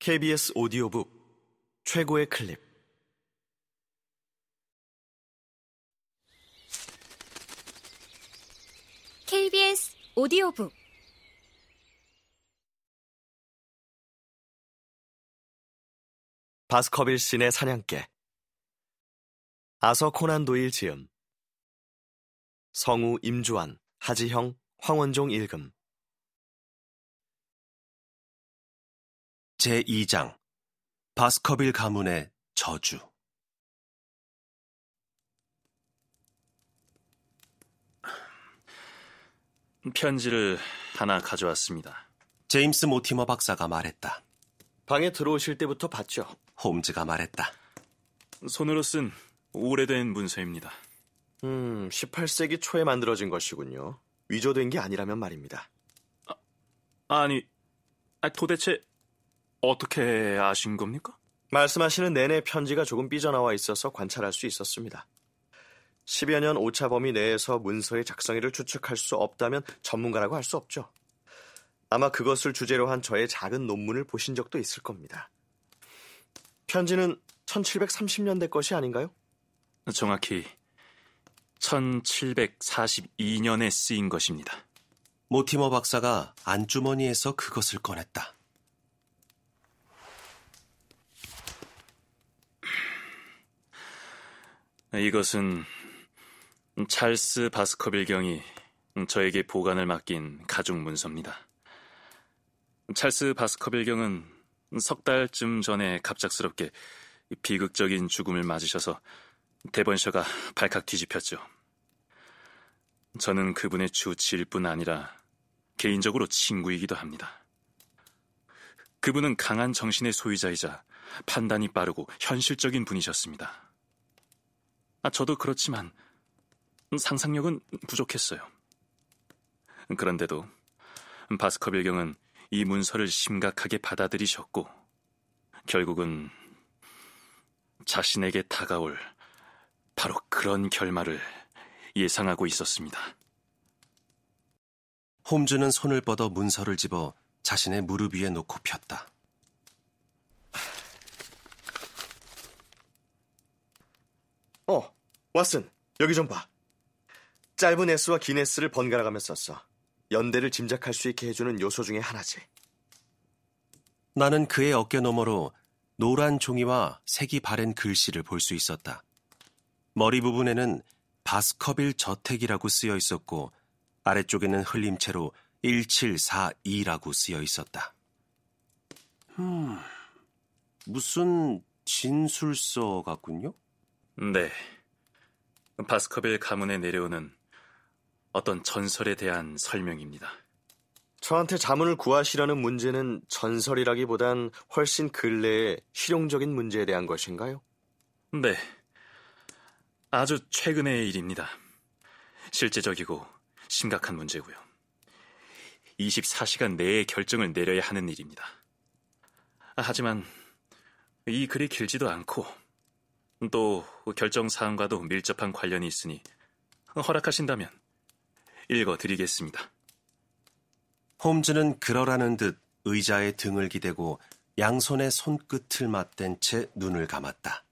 KBS 오디오북 최고의 클립. KBS 오디오북. 바스커빌 신의 사냥개. 아서 코난 도일 지음. 성우 임주환 하지형 황원종 읽음 제2장 바스커빌 가문의 저주 편지를 하나 가져왔습니다. 제임스 모티머 박사가 말했다. 방에 들어오실 때부터 봤죠. 홈즈가 말했다. 손으로 쓴 오래된 문서입니다. 음, 18세기 초에 만들어진 것이군요. 위조된 게 아니라면 말입니다. 아니, 아, 도대체 어떻게 아신 겁니까? 말씀하시는 내내 편지가 조금 삐져나와 있어서 관찰할 수 있었습니다. 10여 년 오차 범위 내에서 문서의 작성일을 추측할 수 없다면 전문가라고 할 수 없죠. 아마 그것을 주제로 한 저의 작은 논문을 보신 적도 있을 겁니다. 편지는 1730년대 것이 아닌가요? 정확히 1742년에 쓰인 것입니다. 모티머 박사가 안주머니에서 그것을 꺼냈다. 이것은 찰스 바스커빌 경이 저에게 보관을 맡긴 가족 문서입니다. 찰스 바스커빌 경은 석 달쯤 전에 갑작스럽게 비극적인 죽음을 맞으셔서 대번셔가 발칵 뒤집혔죠. 저는 그분의 주치일 뿐 아니라 개인적으로 친구이기도 합니다. 그분은 강한 정신의 소유자이자 판단이 빠르고 현실적인 분이셨습니다. 아, 저도 그렇지만 상상력은 부족했어요. 그런데도 바스커빌 경은 이 문서를 심각하게 받아들이셨고 결국은 자신에게 다가올 바로 그런 결말을 예상하고 있었습니다. 홈즈는 손을 뻗어 문서를 집어 자신의 무릎 위에 놓고 폈다. 어, 왓슨, 여기 좀 봐. 짧은 S와 긴 S를 번갈아 가며 썼어. 연대를 짐작할 수 있게 해주는 요소 중에 하나지. 나는 그의 어깨 너머로 노란 종이와 색이 바랜 글씨를 볼 수 있었다. 머리 부분에는 바스커빌 저택이라고 쓰여 있었고 아래쪽에는 흘림체로 1742라고 쓰여 있었다. 음, 무슨 진술서 같군요? 네. 바스커빌 가문에 내려오는 어떤 전설에 대한 설명입니다. 저한테 자문을 구하시려는 문제는 전설이라기보단 훨씬 근래의 실용적인 문제에 대한 것인가요? 네. 아주 최근의 일입니다. 실제적이고 심각한 문제고요. 24시간 내에 결정을 내려야 하는 일입니다. 하지만 이 글이 길지도 않고 또 결정 사항과도 밀접한 관련이 있으니 허락하신다면 읽어드리겠습니다. 홈즈는 그러라는 듯 의자에 등을 기대고 양손에 손끝을 맞댄 채 눈을 감았다.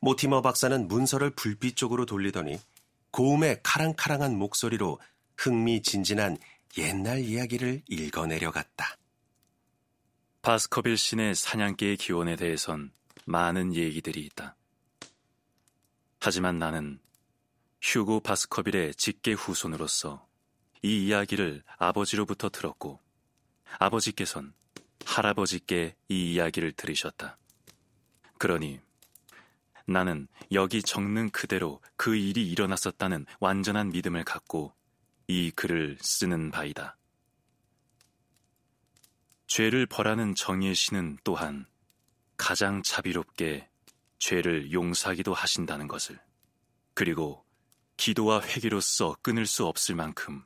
모티머 박사는 문서를 불빛 쪽으로 돌리더니 고음의 카랑카랑한 목소리로 흥미진진한 옛날 이야기를 읽어내려갔다. 바스커빌 신의 사냥개의 기원에 대해선 많은 얘기들이 있다. 하지만 나는 휴고 바스커빌의 직계 후손으로서 이 이야기를 아버지로부터 들었고 아버지께선 할아버지께 이 이야기를 들으셨다. 그러니 나는 여기 적는 그대로 그 일이 일어났었다는 완전한 믿음을 갖고 이 글을 쓰는 바이다. 죄를 벌하는 정의의 신은 또한 가장 자비롭게 죄를 용서하기도 하신다는 것을 그리고 기도와 회개로서 끊을 수 없을 만큼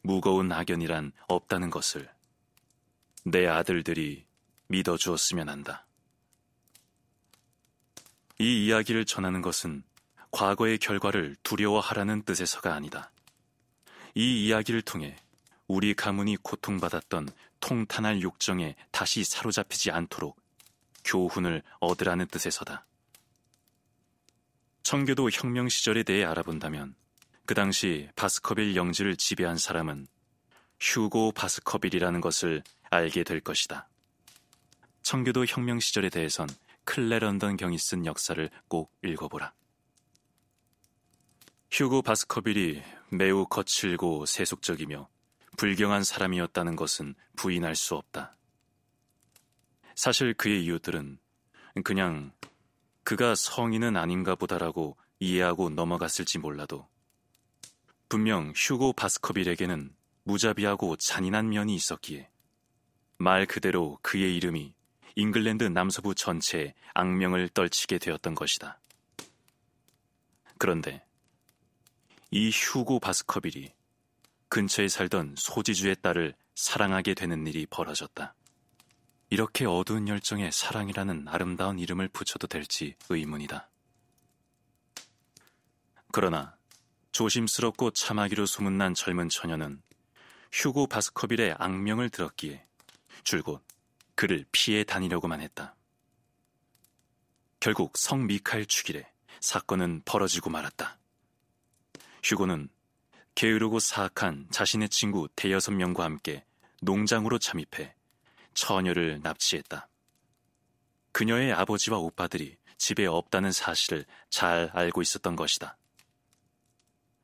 무거운 악연이란 없다는 것을 내 아들들이 믿어 주었으면 한다. 이 이야기를 전하는 것은 과거의 결과를 두려워하라는 뜻에서가 아니다. 이 이야기를 통해 우리 가문이 고통받았던 통탄할 욕정에 다시 사로잡히지 않도록 교훈을 얻으라는 뜻에서다. 청교도 혁명 시절에 대해 알아본다면 그 당시 바스커빌 영지를 지배한 사람은 휴고 바스커빌이라는 것을 알게 될 것이다. 청교도 혁명 시절에 대해선 클레 런던 경이 쓴 역사를 꼭 읽어보라. 휴고 바스커빌이 매우 거칠고 세속적이며 불경한 사람이었다는 것은 부인할 수 없다. 사실 그의 이유들은 그냥 그가 성인은 아닌가 보다라고 이해하고 넘어갔을지 몰라도 분명 휴고 바스커빌에게는 무자비하고 잔인한 면이 있었기에 말 그대로 그의 이름이 잉글랜드 남서부 전체에 악명을 떨치게 되었던 것이다. 그런데 이 휴고 바스커빌이 근처에 살던 소지주의 딸을 사랑하게 되는 일이 벌어졌다. 이렇게 어두운 열정에 사랑이라는 아름다운 이름을 붙여도 될지 의문이다. 그러나 조심스럽고 참하기로 소문난 젊은 처녀는 휴고 바스커빌의 악명을 들었기에 줄곧 그를 피해 다니려고만 했다. 결국 성 미카엘 축일에 사건은 벌어지고 말았다. 휴고는 게으르고 사악한 자신의 친구 대여섯 명과 함께 농장으로 잠입해 처녀를 납치했다. 그녀의 아버지와 오빠들이 집에 없다는 사실을 잘 알고 있었던 것이다.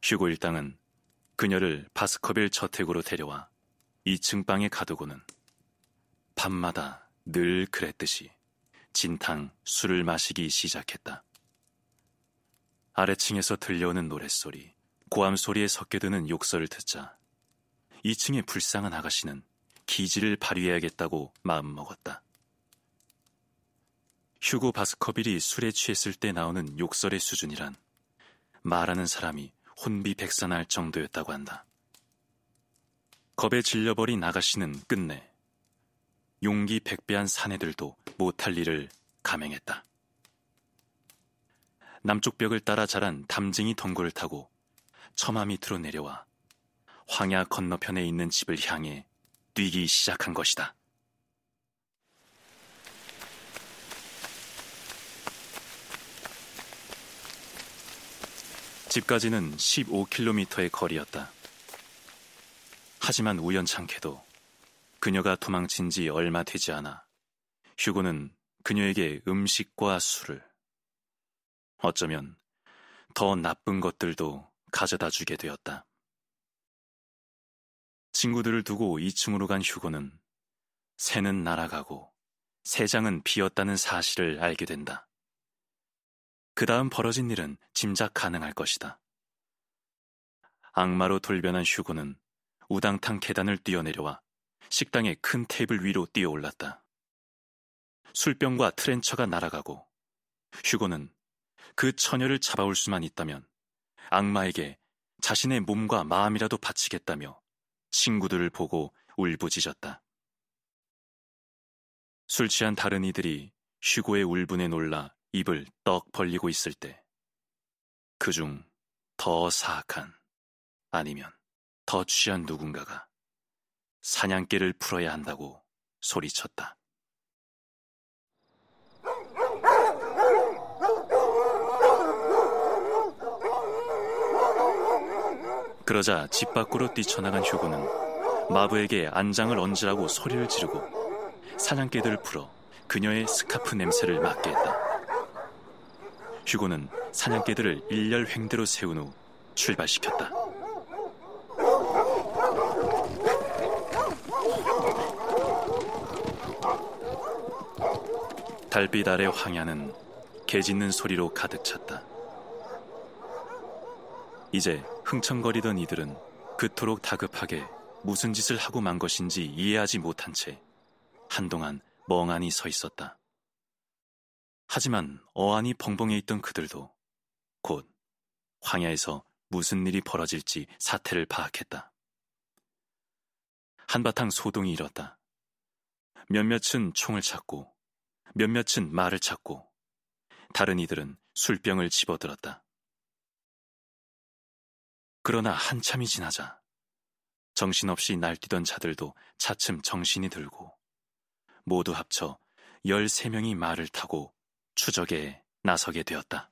휴고 일당은 그녀를 바스커빌 저택으로 데려와 2층 방에 가두고는 밤마다 늘 그랬듯이 진탕 술을 마시기 시작했다. 아래층에서 들려오는 노랫소리, 고함 소리에 섞여 드는 욕설을 듣자 2층의 불쌍한 아가씨는 기지를 발휘해야겠다고 마음먹었다. 휴고 바스커빌이 술에 취했을 때 나오는 욕설의 수준이란 말하는 사람이 혼비백산할 정도였다고 한다. 겁에 질려버린 아가씨는 끝내 용기 백배한 사내들도 못할 일을 감행했다. 남쪽 벽을 따라 자란 담쟁이 덩굴을 타고 처마 밑으로 내려와 황야 건너편에 있는 집을 향해 뛰기 시작한 것이다. 집까지는 15km의 거리였다. 하지만 우연찮게도 그녀가 도망친 지 얼마 되지 않아 휴고는 그녀에게 음식과 술을 어쩌면 더 나쁜 것들도 가져다 주게 되었다. 친구들을 두고 2층으로 간 휴고는 새는 날아가고 새장은 비었다는 사실을 알게 된다. 그 다음 벌어진 일은 짐작 가능할 것이다. 악마로 돌변한 휴고는 우당탕 계단을 뛰어내려와 식당의 큰 테이블 위로 뛰어올랐다. 술병과 트렌처가 날아가고 휴고는 그 처녀를 잡아올 수만 있다면 악마에게 자신의 몸과 마음이라도 바치겠다며 친구들을 보고 울부짖었다. 술 취한 다른 이들이 휴고의 울분에 놀라 입을 떡 벌리고 있을 때, 그 중 더 사악한, 아니면 더 취한 누군가가 사냥개를 풀어야 한다고 소리쳤다. 그러자 집 밖으로 뛰쳐나간 휴고는 마부에게 안장을 얹으라고 소리를 지르고 사냥개들을 풀어 그녀의 스카프 냄새를 맡게 했다. 휴고는 사냥개들을 일렬 횡대로 세운 후 출발시켰다. 달빛 아래 황야는 개 짖는 소리로 가득 찼다. 이제 흥청거리던 이들은 그토록 다급하게 무슨 짓을 하고 만 것인지 이해하지 못한 채 한동안 멍하니 서 있었다. 하지만 어안이 벙벙해 있던 그들도 곧 황야에서 무슨 일이 벌어질지 사태를 파악했다. 한바탕 소동이 일었다. 몇몇은 총을 찾고 몇몇은 말을 찾고 다른 이들은 술병을 집어들었다. 그러나 한참이 지나자 정신없이 날뛰던 자들도 차츰 정신이 들고 모두 합쳐 13명이 말을 타고 추적에 나서게 되었다.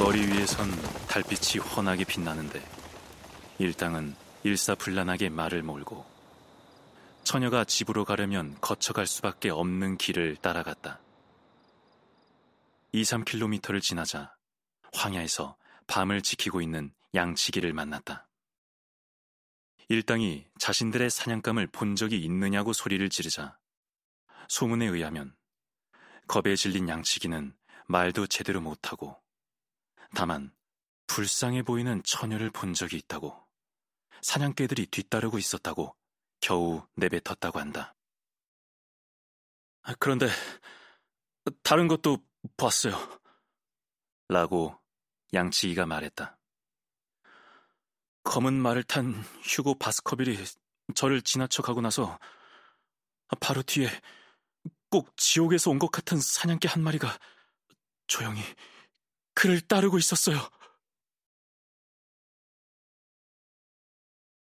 머리 위에선 달빛이 환하게 빛나는데 일당은 일사불란하게 말을 몰고 처녀가 집으로 가려면 거쳐갈 수밖에 없는 길을 따라갔다. 2, 3킬로미터를 지나자 황야에서 밤을 지키고 있는 양치기를 만났다. 일당이 자신들의 사냥감을 본 적이 있느냐고 소리를 지르자 소문에 의하면 겁에 질린 양치기는 말도 제대로 못하고 다만 불쌍해 보이는 처녀를 본 적이 있다고 사냥개들이 뒤따르고 있었다고 겨우 내뱉었다고 한다. 그런데 다른 것도 봤어요. 라고 양치기가 말했다. 검은 말을 탄 휴고 바스커빌이 저를 지나쳐 가고 나서 바로 뒤에 꼭 지옥에서 온 것 같은 사냥개 한 마리가 조용히 그를 따르고 있었어요.